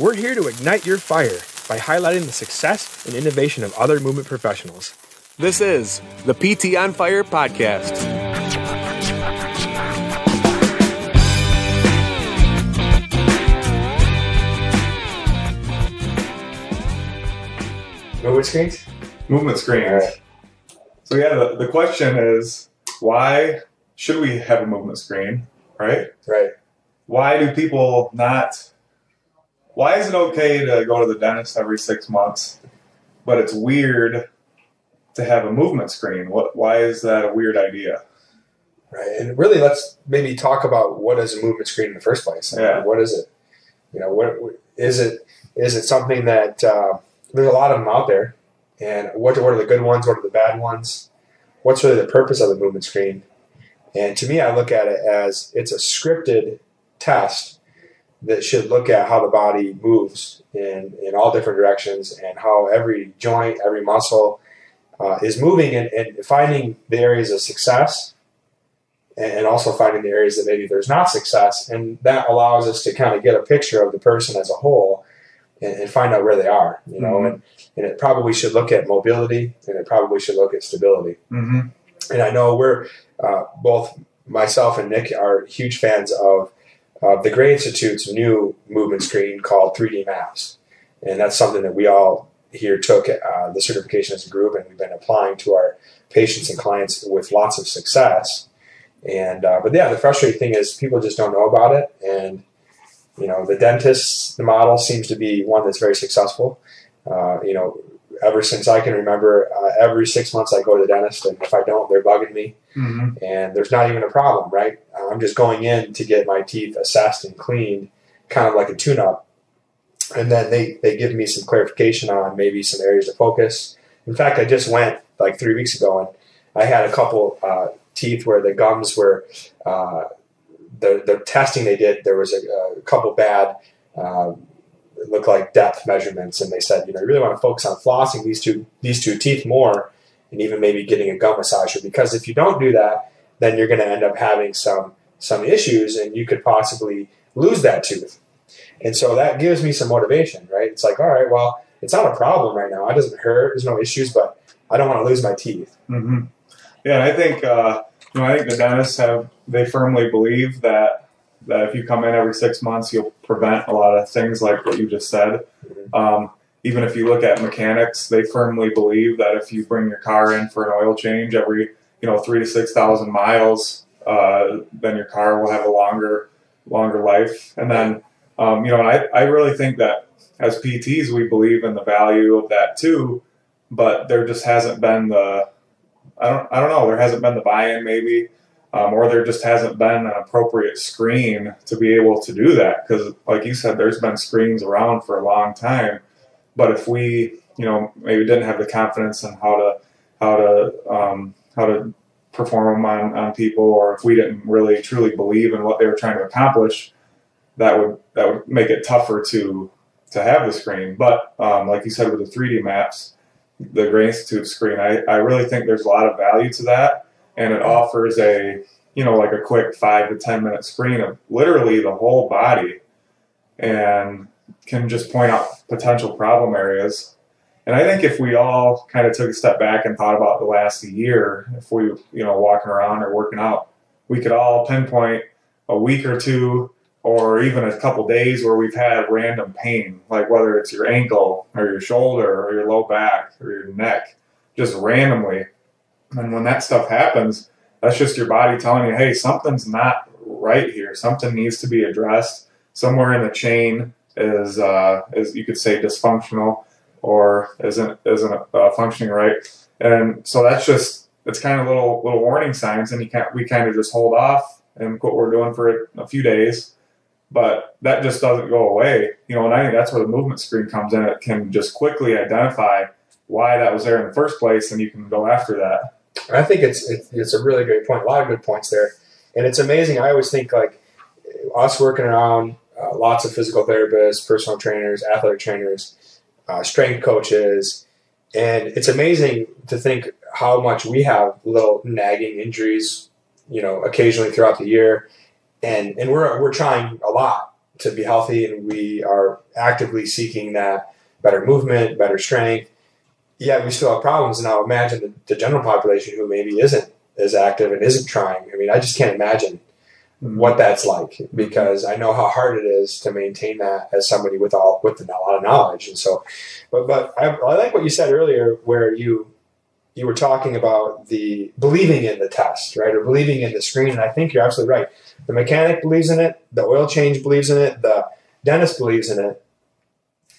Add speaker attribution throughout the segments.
Speaker 1: We're here to ignite your fire by highlighting the success and innovation of other movement professionals.
Speaker 2: This is the PT on Fire podcast.
Speaker 1: Movement screens?
Speaker 3: movement screens.
Speaker 1: All right.
Speaker 3: So yeah, the, the question is why should we have a movement screen, right?
Speaker 1: Right.
Speaker 3: Why do people not why is it okay to go to the dentist every six months, but it's weird to have a movement screen? What why is that a weird idea?
Speaker 1: Right. And really, let's maybe talk about what is a movement screen in the first place. I mean,
Speaker 3: Yeah.
Speaker 1: What is it? You know, what is it? Is it something that uh, there's a lot of them out there, and what what are the good ones? What are the bad ones? What's really the purpose of the movement screen? And to me, I look at it as it's a scripted test that should look at how the body moves in in all different directions and how every joint, every muscle uh, is moving, and, and finding the areas of success and also finding the areas that maybe there's not success. And that allows us to kind of get a picture of the person as a whole and, and find out where they are, you know.
Speaker 3: Mhm.
Speaker 1: And, and it probably should look at mobility and it probably should look at stability.
Speaker 3: Mm-hmm.
Speaker 1: And I know we're uh, both myself and Nick are huge fans of uh, the Gray Institute's new movement screen called 3D Maps. And that's something that we all here took uh, the certification as a group and we've been applying to our patients and clients with lots of success. And uh, but yeah, the frustrating thing is people just don't know about it. And you know, the dentist, the model seems to be one that's very successful. Uh, you know, ever since I can remember, uh, every six months I go to the dentist, and if I don't, they're bugging me.
Speaker 3: Mm-hmm.
Speaker 1: And there's not even a problem, right? Uh, I'm just going in to get my teeth assessed and cleaned, kind of like a tune-up. And then they, they give me some clarification on maybe some areas to focus. In fact, I just went like three weeks ago, and I had a couple uh, teeth where the gums were uh, the the testing they did. There was a, a couple bad. Um, it looked like depth measurements, and they said, you know, you really want to focus on flossing these two these two teeth more, and even maybe getting a gum massager because if you don't do that, then you're going to end up having some some issues, and you could possibly lose that tooth. And so that gives me some motivation, right? It's like, all right, well, it's not a problem right now. It doesn't hurt. There's no issues, but I don't want to lose my teeth.
Speaker 3: Mm-hmm. Yeah, and I think uh, you know, I think the dentists have they firmly believe that that if you come in every six months, you'll prevent a lot of things like what you just said. Um, even if you look at mechanics, they firmly believe that if you bring your car in for an oil change every you know three to six thousand miles, uh, then your car will have a longer longer life. And then um, you know, I I really think that as PTs we believe in the value of that too, but there just hasn't been the I don't I don't know there hasn't been the buy-in maybe. Um, or there just hasn't been an appropriate screen to be able to do that because like you said there's been screens around for a long time. But if we you know maybe didn't have the confidence in how to how to um, how to perform them on, on people or if we didn't really truly believe in what they were trying to accomplish that would that would make it tougher to to have the screen. But um, like you said with the 3d maps the gray institute screen I, I really think there's a lot of value to that and it offers a you know like a quick five to ten minute screen of literally the whole body and can just point out potential problem areas. And i think if we all kind of took a step back and thought about the last year if we you know walking around or working out we could all pinpoint a week or two or even a couple days where we've had random pain like whether it's your ankle or your shoulder or your low back or your neck just randomly and when that stuff happens, that's just your body telling you, hey, something's not right here. Something needs to be addressed. Somewhere in the chain is, uh, is you could say, dysfunctional or isn't isn't uh, functioning right. And so that's just it's kind of little little warning signs, and you can't we kind of just hold off and what we're doing for a few days. But that just doesn't go away, you know. And I think that's where the movement screen comes in. It can just quickly identify why that was there in the first place, and you can go after that.
Speaker 1: And I think it's, it's it's a really great point. A lot of good points there, and it's amazing. I always think like us working around uh, lots of physical therapists, personal trainers, athletic trainers, uh, strength coaches, and it's amazing to think how much we have little nagging injuries, you know, occasionally throughout the year, and and we're we're trying a lot to be healthy and we are actively seeking that better movement, better strength. Yet we still have problems. Now imagine the, the general population who maybe isn't as active and isn't trying. I mean, I just can't imagine what that's like because I know how hard it is to maintain that as somebody with all with a lot of knowledge. And so, but but I, I like what you said earlier, where you you were talking about the believing in the test, right, or believing in the screen. And I think you're absolutely right. The mechanic believes in it, the oil change believes in it, the dentist believes in it,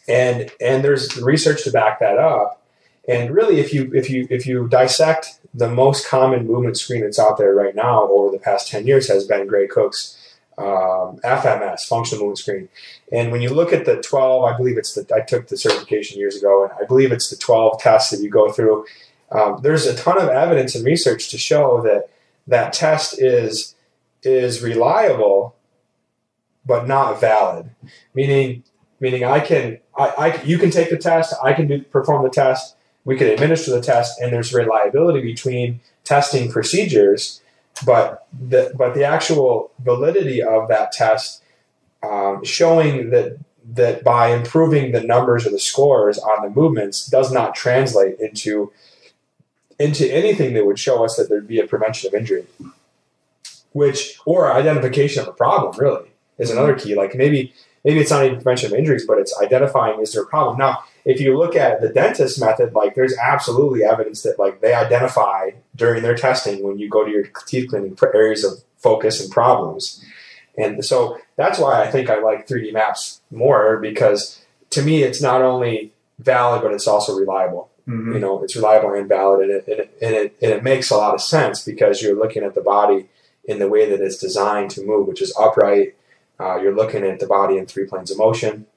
Speaker 1: and and there's research to back that up. And really, if you if you if you dissect the most common movement screen that's out there right now over the past 10 years has been Gray Cook's um, FMS, functional movement screen. And when you look at the 12, I believe it's the, I took the certification years ago, and I believe it's the 12 tests that you go through. Um, there's a ton of evidence and research to show that that test is is reliable, but not valid. Meaning, meaning I can, I, I you can take the test, I can do, perform the test, we could administer the test, and there's reliability between testing procedures, but the but the actual validity of that test, um, showing that that by improving the numbers or the scores on the movements does not translate into into anything that would show us that there'd be a prevention of injury, which or identification of a problem really is another key. Like maybe maybe it's not even prevention of injuries, but it's identifying is there a problem now if you look at the dentist method, like there's absolutely evidence that like they identify during their testing when you go to your teeth cleaning for areas of focus and problems. And so that's why I think I like 3D maps more because to me it's not only valid but it's also reliable. Mm-hmm. You know, it's reliable and valid, and it, and it, and it and it makes a lot of sense because you're looking at the body in the way that it's designed to move, which is upright. Uh, you're looking at the body in three planes of motion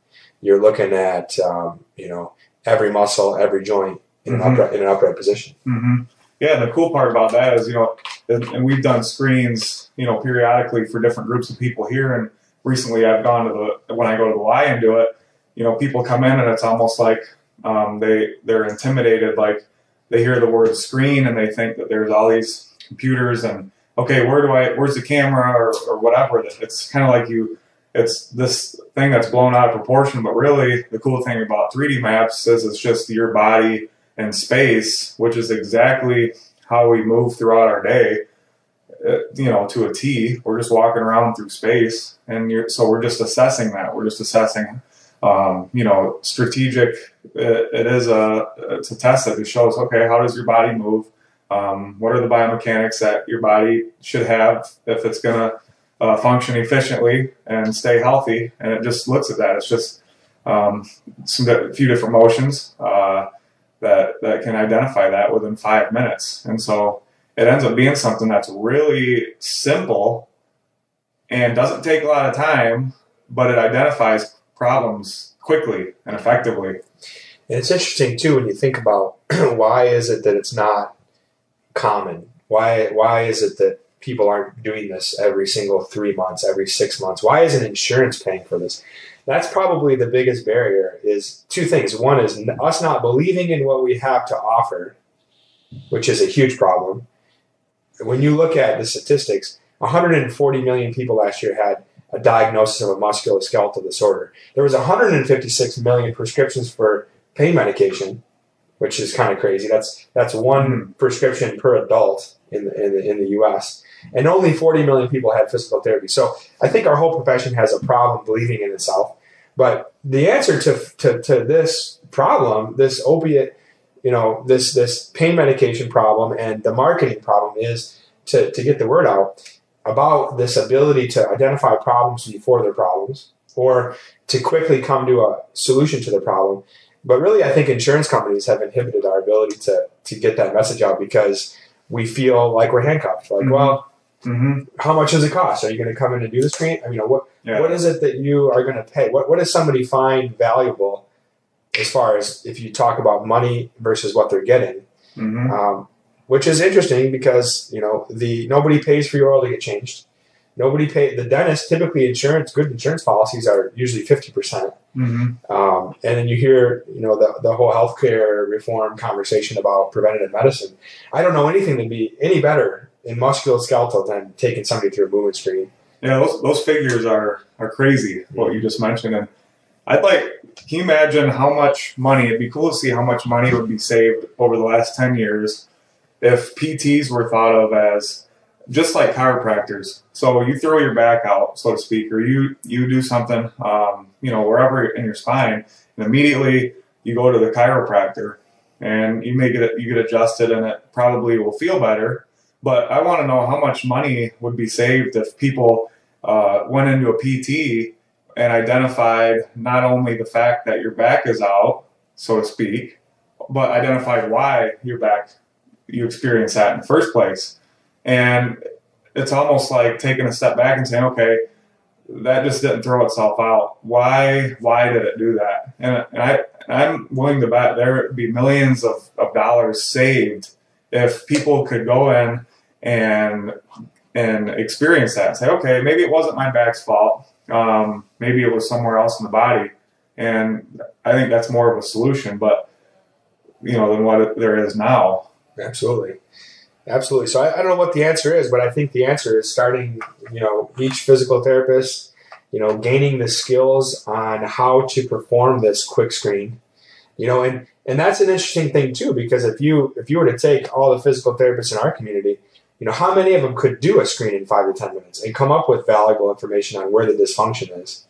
Speaker 1: you're looking at um, you know every muscle, every joint in an mm-hmm. upright in an upright position.
Speaker 3: Mm-hmm. Yeah, and the cool part about that is you know, and we've done screens you know periodically for different groups of people here, and recently I've gone to the when I go to the Y and do it, you know, people come in and it's almost like um, they they're intimidated, like they hear the word screen and they think that there's all these computers and okay, where do I where's the camera or, or whatever. It's kind of like you it's this thing that's blown out of proportion. But really, the cool thing about 3D maps is it's just your body and space, which is exactly how we move throughout our day. Uh, you know, to a T. We're just walking around through space, and so we're just assessing that. We're just assessing. Um, you know, strategic. It, it is a it's a test that shows okay, how does your body move? Um, what are the biomechanics that your body should have if it's going to uh, function efficiently and stay healthy. And it just looks at that. It's just um, some a few different motions uh, that that can identify that within five minutes. And so it ends up being something that's really simple and doesn't take a lot of time, but it identifies problems quickly and effectively.
Speaker 1: And it's interesting too when you think about why is it that it's not common? Why why is it that people aren't doing this every single three months, every six months? Why isn't insurance paying for this? That's probably the biggest barrier is two things. One is us not believing in what we have to offer, which is a huge problem. When you look at the statistics, 140 million people last year had a diagnosis of a musculoskeletal disorder. There was 156 million prescriptions for pain medication, which is kind of crazy. That's that's one hmm. prescription per adult in the, in the, in the U.S and only 40 million people had physical therapy. So I think our whole profession has a problem believing in itself. But the answer to, to, to this problem, this opiate, you know, this this pain medication problem and the marketing problem is to, to get the word out about this ability to identify problems before they're problems or to quickly come to a solution to the problem. But really, I think insurance companies have inhibited our ability to, to get that message out because we feel like we're handcuffed. Like, mm-hmm. well, Mm-hmm. How much does it cost? Are you going to come in and do the screen? I mean, what yeah. what is it that you are going to pay? What what does somebody find valuable as far as if you talk about money versus what they're getting? Mm-hmm. Um, which is interesting because you know the nobody pays for your oil to get changed. Nobody pay the dentist. Typically, insurance good insurance policies are usually fifty percent. Mm-hmm. Um, and then you hear you know the the whole healthcare reform conversation about preventative medicine. I don't know anything to be any better in musculoskeletal than taking somebody through a movement screen
Speaker 3: Yeah, those, those figures are are crazy. What you just mentioned, and I'd like. Can you imagine how much money? It'd be cool to see how much money would be saved over the last ten years if PTs were thought of as just like chiropractors. So you throw your back out, so to speak, or you you do something, um, you know, wherever in your spine, and immediately you go to the chiropractor, and you may get it, you get adjusted, and it probably will feel better. But I want to know how much money would be saved if people uh, went into a PT and identified not only the fact that your back is out, so to speak, but identified why your back you experienced that in the first place. And it's almost like taking a step back and saying, okay, that just didn't throw itself out. Why? Why did it do that? And, and I, I'm willing to bet there would be millions of, of dollars saved if people could go in and and experience that. And say, okay, maybe it wasn't my back's fault. Um, maybe it was somewhere else in the body. And I think that's more of a solution, but you know, than what there is now.
Speaker 1: Absolutely. Absolutely. So I, I, don't know what the answer is, but I think the answer is starting, you know, each physical therapist, you know, gaining the skills on how to perform this quick screen, you know, and, and that's an interesting thing too, because if you, if you were to take all the physical therapists in our community, you know, how many of them could do a screen in five to 10 minutes and come up with valuable information on where the dysfunction is,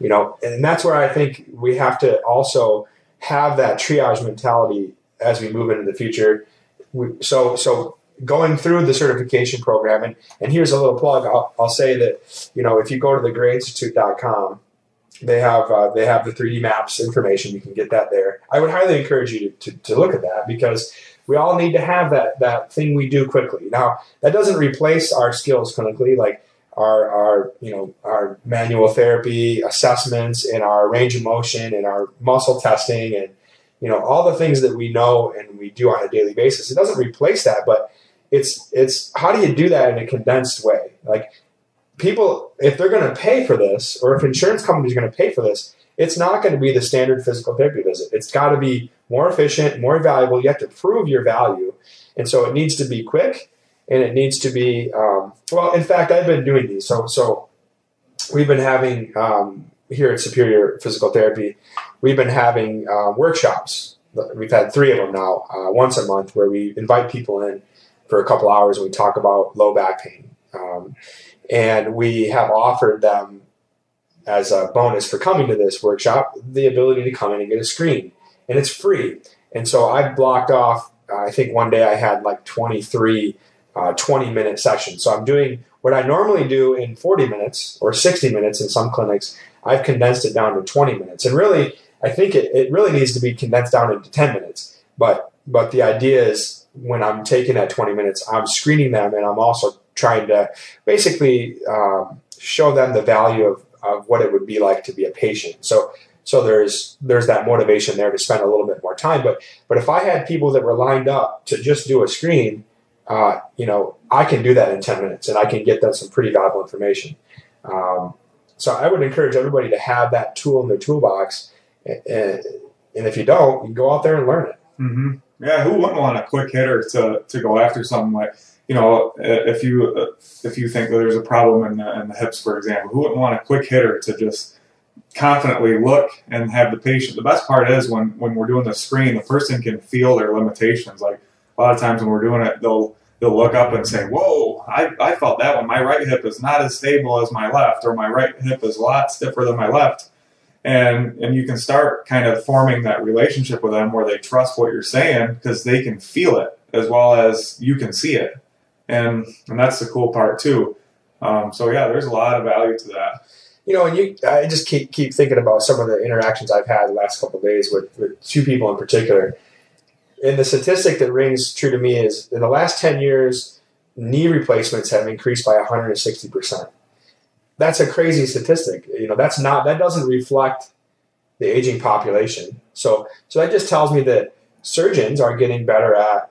Speaker 1: you know, and that's where I think we have to also have that triage mentality as we move into the future. We, so, so going through the certification program, and, and here's a little plug. I'll, I'll say that, you know, if you go to thegrayinstitute.com, they have uh, they have the 3D maps information. You can get that there. I would highly encourage you to, to, to, look at that because we all need to have that that thing we do quickly. Now that doesn't replace our skills clinically, like our our you know our manual therapy assessments and our range of motion and our muscle testing and you know all the things that we know and we do on a daily basis. It doesn't replace that, but it's it's how do you do that in a condensed way? Like people, if they're going to pay for this, or if insurance companies are going to pay for this, it's not going to be the standard physical therapy visit. It's got to be more efficient, more valuable. You have to prove your value, and so it needs to be quick, and it needs to be um, well. In fact, I've been doing these. So so we've been having um, here at Superior Physical Therapy, we've been having uh, workshops. We've had three of them now, uh, once a month, where we invite people in for a couple hours and we talk about low back pain. Um, and we have offered them as a bonus for coming to this workshop the ability to come in and get a screen. And it's free. And so I've blocked off, I think one day I had like 23 uh, 20 minute sessions. So I'm doing what I normally do in 40 minutes or 60 minutes in some clinics. I've condensed it down to 20 minutes. And really, I think it, it really needs to be condensed down into 10 minutes. But but the idea is when I'm taking that 20 minutes, I'm screening them and I'm also trying to basically um, show them the value of, of what it would be like to be a patient. So so there's there's that motivation there to spend a little bit more time. But but if I had people that were lined up to just do a screen, uh, you know, I can do that in 10 minutes and I can get them some pretty valuable information. Um, so I would encourage everybody to have that tool in their toolbox. And, and if you don't, you go out there and learn it.
Speaker 3: Mm-hmm. Yeah, who wouldn't want a quick hitter to, to go after something like you know uh, if you uh, if you think that there's a problem in the, in the hips, for example, who wouldn't want a quick hitter to just confidently look and have the patient. The best part is when when we're doing the screen, the person can feel their limitations. Like a lot of times when we're doing it, they'll they'll look up and say, "Whoa, I, I felt that one. My right hip is not as stable as my left, or my right hip is a lot stiffer than my left." and and you can start kind of forming that relationship with them where they trust what you're saying because they can feel it as well as you can see it and and that's the cool part too um, so yeah there's a lot of value to that
Speaker 1: you know and you i just keep keep thinking about some of the interactions i've had the last couple days with, with two people in particular and the statistic that rings true to me is in the last 10 years knee replacements have increased by 160 percent that's a crazy statistic. You know, that's not that doesn't reflect the aging population. So so that just tells me that surgeons are getting better at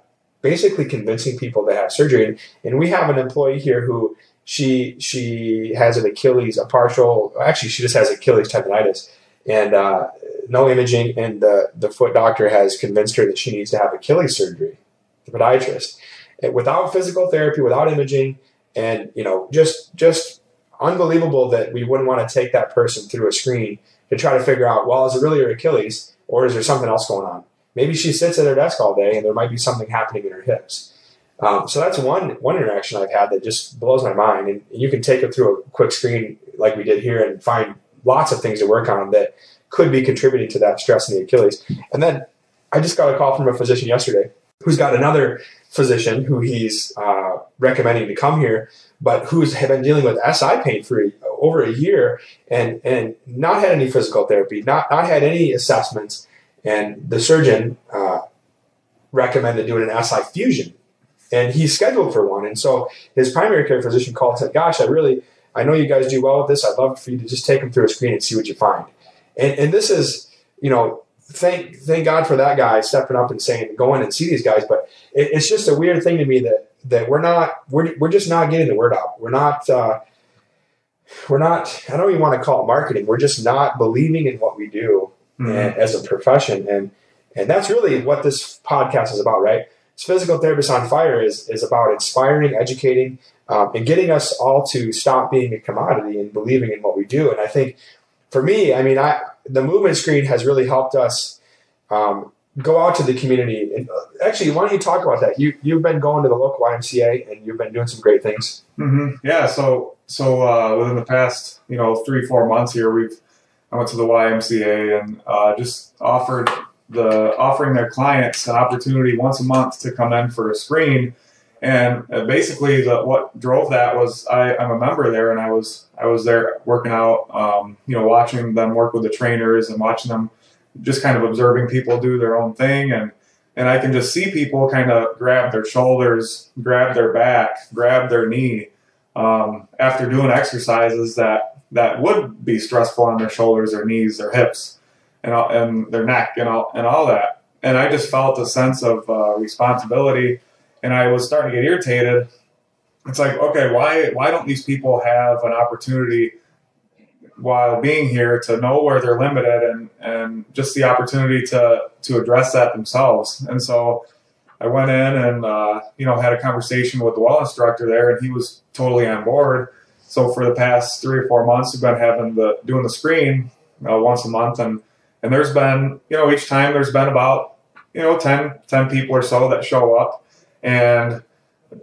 Speaker 1: basically convincing people to have surgery. And, we have an employee here who she she has an Achilles, a partial actually she just has Achilles tendonitis and uh, no imaging and the, the foot doctor has convinced her that she needs to have Achilles surgery, the podiatrist. And without physical therapy, without imaging, and you know, just just unbelievable that we wouldn't want to take that person through a screen to try to figure out, well, is it really her Achilles or is there something else going on? Maybe she sits at her desk all day and there might be something happening in her hips. Um, so that's one one interaction I've had that just blows my mind. And you can take it through a quick screen like we did here and find lots of things to work on that could be contributing to that stress in the Achilles. And then I just got a call from a physician yesterday who's got another physician who he's uh, recommending to come here, but who's been dealing with SI pain for over a year and and not had any physical therapy, not not had any assessments, and the surgeon uh, recommended doing an SI fusion, and he's scheduled for one. And so his primary care physician called and said, "Gosh, I really." I know you guys do well with this. I'd love for you to just take them through a screen and see what you find. And, and this is, you know, thank thank God for that guy stepping up and saying go in and see these guys. But it, it's just a weird thing to me that that we're not we're we're just not getting the word out. We're not uh, we're not. I don't even want to call it marketing. We're just not believing in what we do mm-hmm. as a profession, and and that's really what this podcast is about, right? It's physical therapists on fire is is about inspiring, educating, um, and getting us all to stop being a commodity and believing in what we do. And I think for me, I mean, I the movement screen has really helped us um, go out to the community. And uh, actually, why don't you talk about that? You you've been going to the local YMCA and you've been doing some great things.
Speaker 3: Mm-hmm. Yeah. So so uh, within the past you know three four months here, we've I went to the YMCA and uh, just offered the offering their clients an opportunity once a month to come in for a screen. And uh, basically, the, what drove that was I, am a member there, and I was I was there working out, um, you know, watching them work with the trainers and watching them just kind of observing people do their own thing and and I can just see people kind of grab their shoulders, grab their back, grab their knee um, after doing exercises that that would be stressful on their shoulders, their knees, their hips, and all, and their neck, and all and all that. And I just felt a sense of uh, responsibility, and I was starting to get irritated. It's like, okay, why why don't these people have an opportunity while being here to know where they're limited and and just the opportunity to to address that themselves. And so I went in and uh, you know had a conversation with the well instructor there, and he was totally on board. So for the past three or four months, we've been having the doing the screen uh, once a month, and and there's been you know each time there's been about you know 10, 10 people or so that show up, and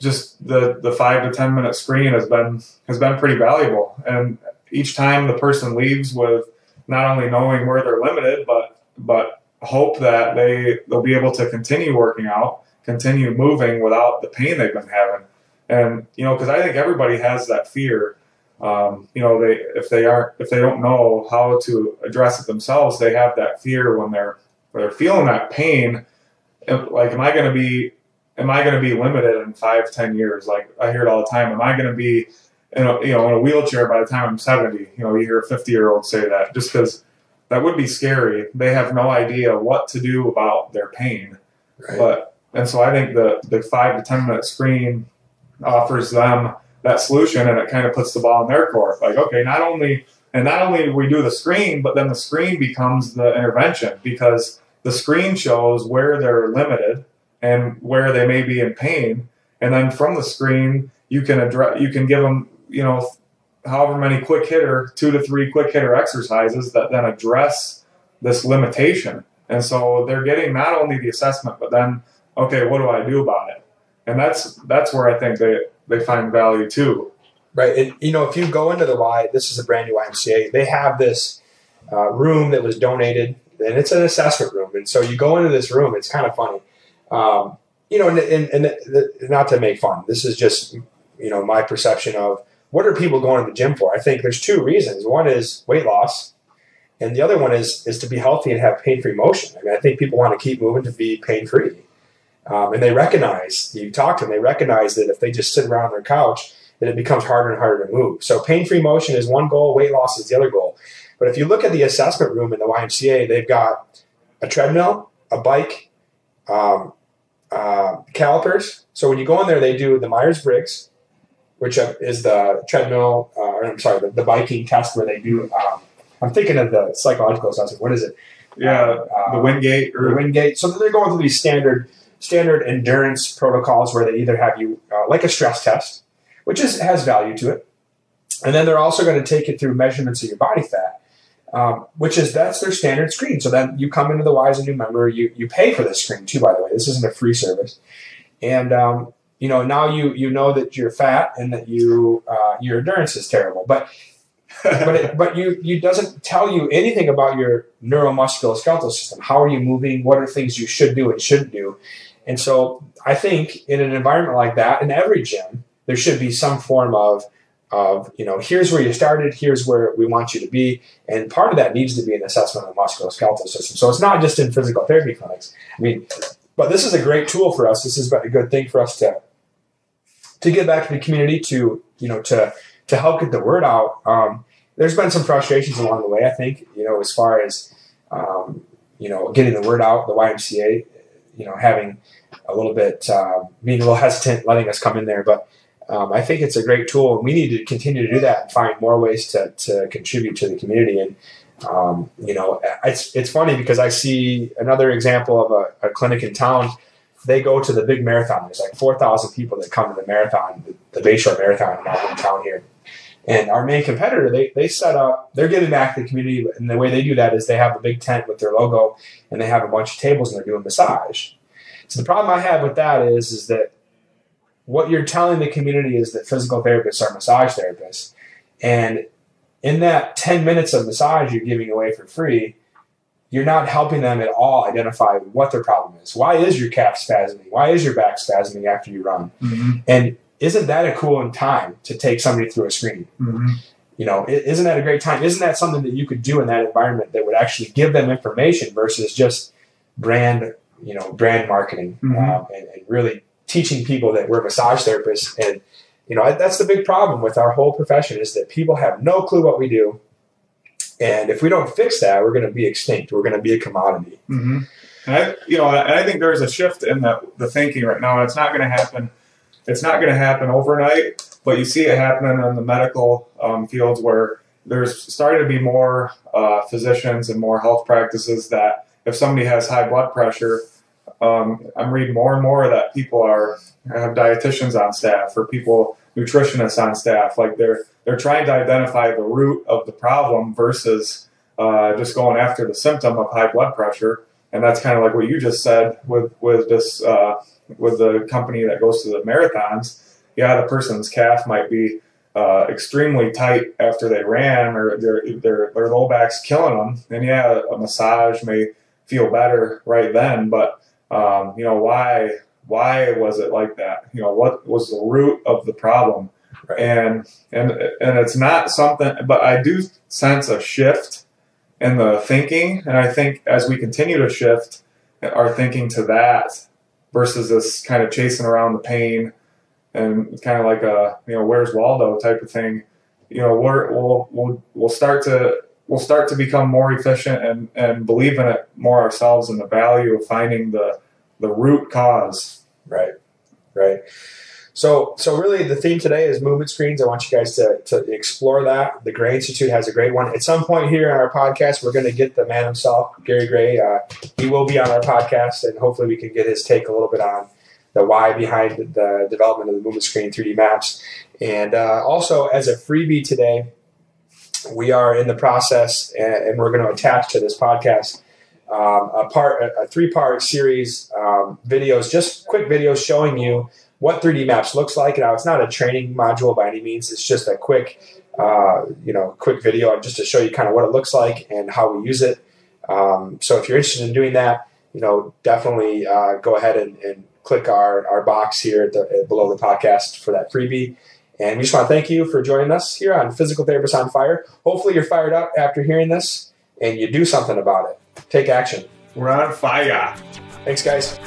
Speaker 3: just the the five to ten minute screen has been has been pretty valuable. And each time the person leaves with not only knowing where they're limited, but but hope that they they'll be able to continue working out, continue moving without the pain they've been having. And you know, because I think everybody has that fear. Um, you know, they if they aren't if they don't know how to address it themselves, they have that fear when they're when they're feeling that pain. Like, am I going to be am I going to be limited in five, ten years? Like I hear it all the time. Am I going to be in a, you know, in a wheelchair by the time I'm 70. You know, you hear a 50 year old say that just because that would be scary. They have no idea what to do about their pain. Right. But, and so I think the, the five to 10 minute screen offers them that solution and it kind of puts the ball in their court. Like, okay, not only, and not only we do the screen, but then the screen becomes the intervention because the screen shows where they're limited and where they may be in pain. And then from the screen, you can address, you can give them you know, however many quick hitter, two to three quick hitter exercises that then address this limitation. And so they're getting not only the assessment, but then, okay, what do I do about it? And that's that's where I think they, they find value too.
Speaker 1: Right. And, you know, if you go into the Y, this is a brand new YMCA, they have this uh, room that was donated, and it's an assessment room. And so you go into this room, it's kind of funny. Um, you know, and, and, and not to make fun, this is just, you know, my perception of what are people going to the gym for? I think there's two reasons. One is weight loss, and the other one is is to be healthy and have pain free motion. I mean, I think people want to keep moving to be pain free, um, and they recognize you talk to them. They recognize that if they just sit around on their couch, that it becomes harder and harder to move. So pain free motion is one goal. Weight loss is the other goal. But if you look at the assessment room in the YMCA, they've got a treadmill, a bike, um, uh, calipers. So when you go in there, they do the Myers Briggs which is the treadmill, uh, or I'm sorry, the, the, biking test where they do. Um, I'm thinking of the psychological assessment. What is it?
Speaker 3: Yeah, uh, the Wingate
Speaker 1: or the Wingate. So they're going through these standard standard endurance protocols where they either have you uh, like a stress test, which is has value to it, and then they're also going to take it through measurements of your body fat, um, which is that's their standard screen. So then you come into the as a new member, you you pay for this screen too. By the way, this isn't a free service, and um, you know now you you know that you're fat and that you uh, your endurance is terrible, but. but it, but you you doesn't tell you anything about your neuromusculoskeletal system. How are you moving? What are things you should do and shouldn't do? And so I think in an environment like that, in every gym, there should be some form of of you know here's where you started here's where we want you to be. And part of that needs to be an assessment of the musculoskeletal system. So it's not just in physical therapy clinics. I mean but this is a great tool for us. This been a good thing for us to to get back to the community to you know to to help get the word out. Um, there's been some frustrations along the way i think you know as far as um, you know getting the word out the ymca you know having a little bit um, being a little hesitant letting us come in there but um, I think it's a great tool, and we need to continue to do that and find more ways to, to contribute to the community. And um, you know, it's it's funny because I see another example of a, a, clinic in town. They go to the big marathon. There's like four thousand people that come to the marathon, the, the Bayshore Marathon in town here. And our main competitor, they, they set up, they're giving back to the community. And the way they do that is they have a big tent with their logo and they have a bunch of tables and they're doing massage. So the problem I have with that is, is that what you're telling the community is that physical therapists are massage therapists. And in that 10 minutes of massage you're giving away for free, you're not helping them at all identify what their problem is. Why is your calf spasming? Why is your back spasming after you run? Mm-hmm. And isn't that a cool time to take somebody through a screen? Mm-hmm. You know, isn't that a great time? Isn't that something that you could do in that environment that would actually give them information versus just brand, you know, brand marketing mm-hmm. um, and, and really teaching people that we're massage therapists and you know that's the big problem with our whole profession is that people have no clue what we do and if we don't fix that we're going to be extinct we're going to be a commodity
Speaker 3: mm-hmm. and I, you know and i think there's a shift in the, the thinking right now and it's not going to happen it's not going to happen overnight but you see it happening in the medical um, fields where there's starting to be more uh, physicians and more health practices that if somebody has high blood pressure um, I'm reading more and more that people are have dietitians on staff or people nutritionists on staff. Like they're they're trying to identify the root of the problem versus uh, just going after the symptom of high blood pressure. And that's kind of like what you just said with with this uh, with the company that goes to the marathons. Yeah, the person's calf might be uh, extremely tight after they ran, or their their their low back's killing them. And yeah, a massage may feel better right then, but um, you know, why why was it like that? You know, what was the root of the problem? Right. And and and it's not something, but I do sense a shift in the thinking, and I think as we continue to shift our thinking to that versus this kind of chasing around the pain and kind of like a you know where's Waldo type of thing, you know, we're, we'll we'll we'll start to we'll start to become more efficient and, and believe in it more ourselves and the value of finding the the root cause.
Speaker 1: Right, right. So, so really, the theme today is movement screens. I want you guys to, to explore that. The Gray Institute has a great one. At some point here on our podcast, we're going to get the man himself, Gary Gray. Uh, he will be on our podcast, and hopefully, we can get his take a little bit on the why behind the development of the movement screen 3D maps. And uh, also, as a freebie today, we are in the process, and, and we're going to attach to this podcast um, a part, a, three part series um, videos, just quick videos showing you what 3D Maps looks like. Now, it's not a training module by any means. It's just a quick, uh, you know, quick video just to show you kind of what it looks like and how we use it. Um, so if you're interested in doing that, you know, definitely uh, go ahead and, and, click our, our box here the, below the podcast for that freebie. And we just want to thank you for joining us here on Physical Therapist on Fire. Hopefully, you're fired up after hearing this and you do something about it. Take action.
Speaker 3: We're on fire.
Speaker 1: Thanks, guys.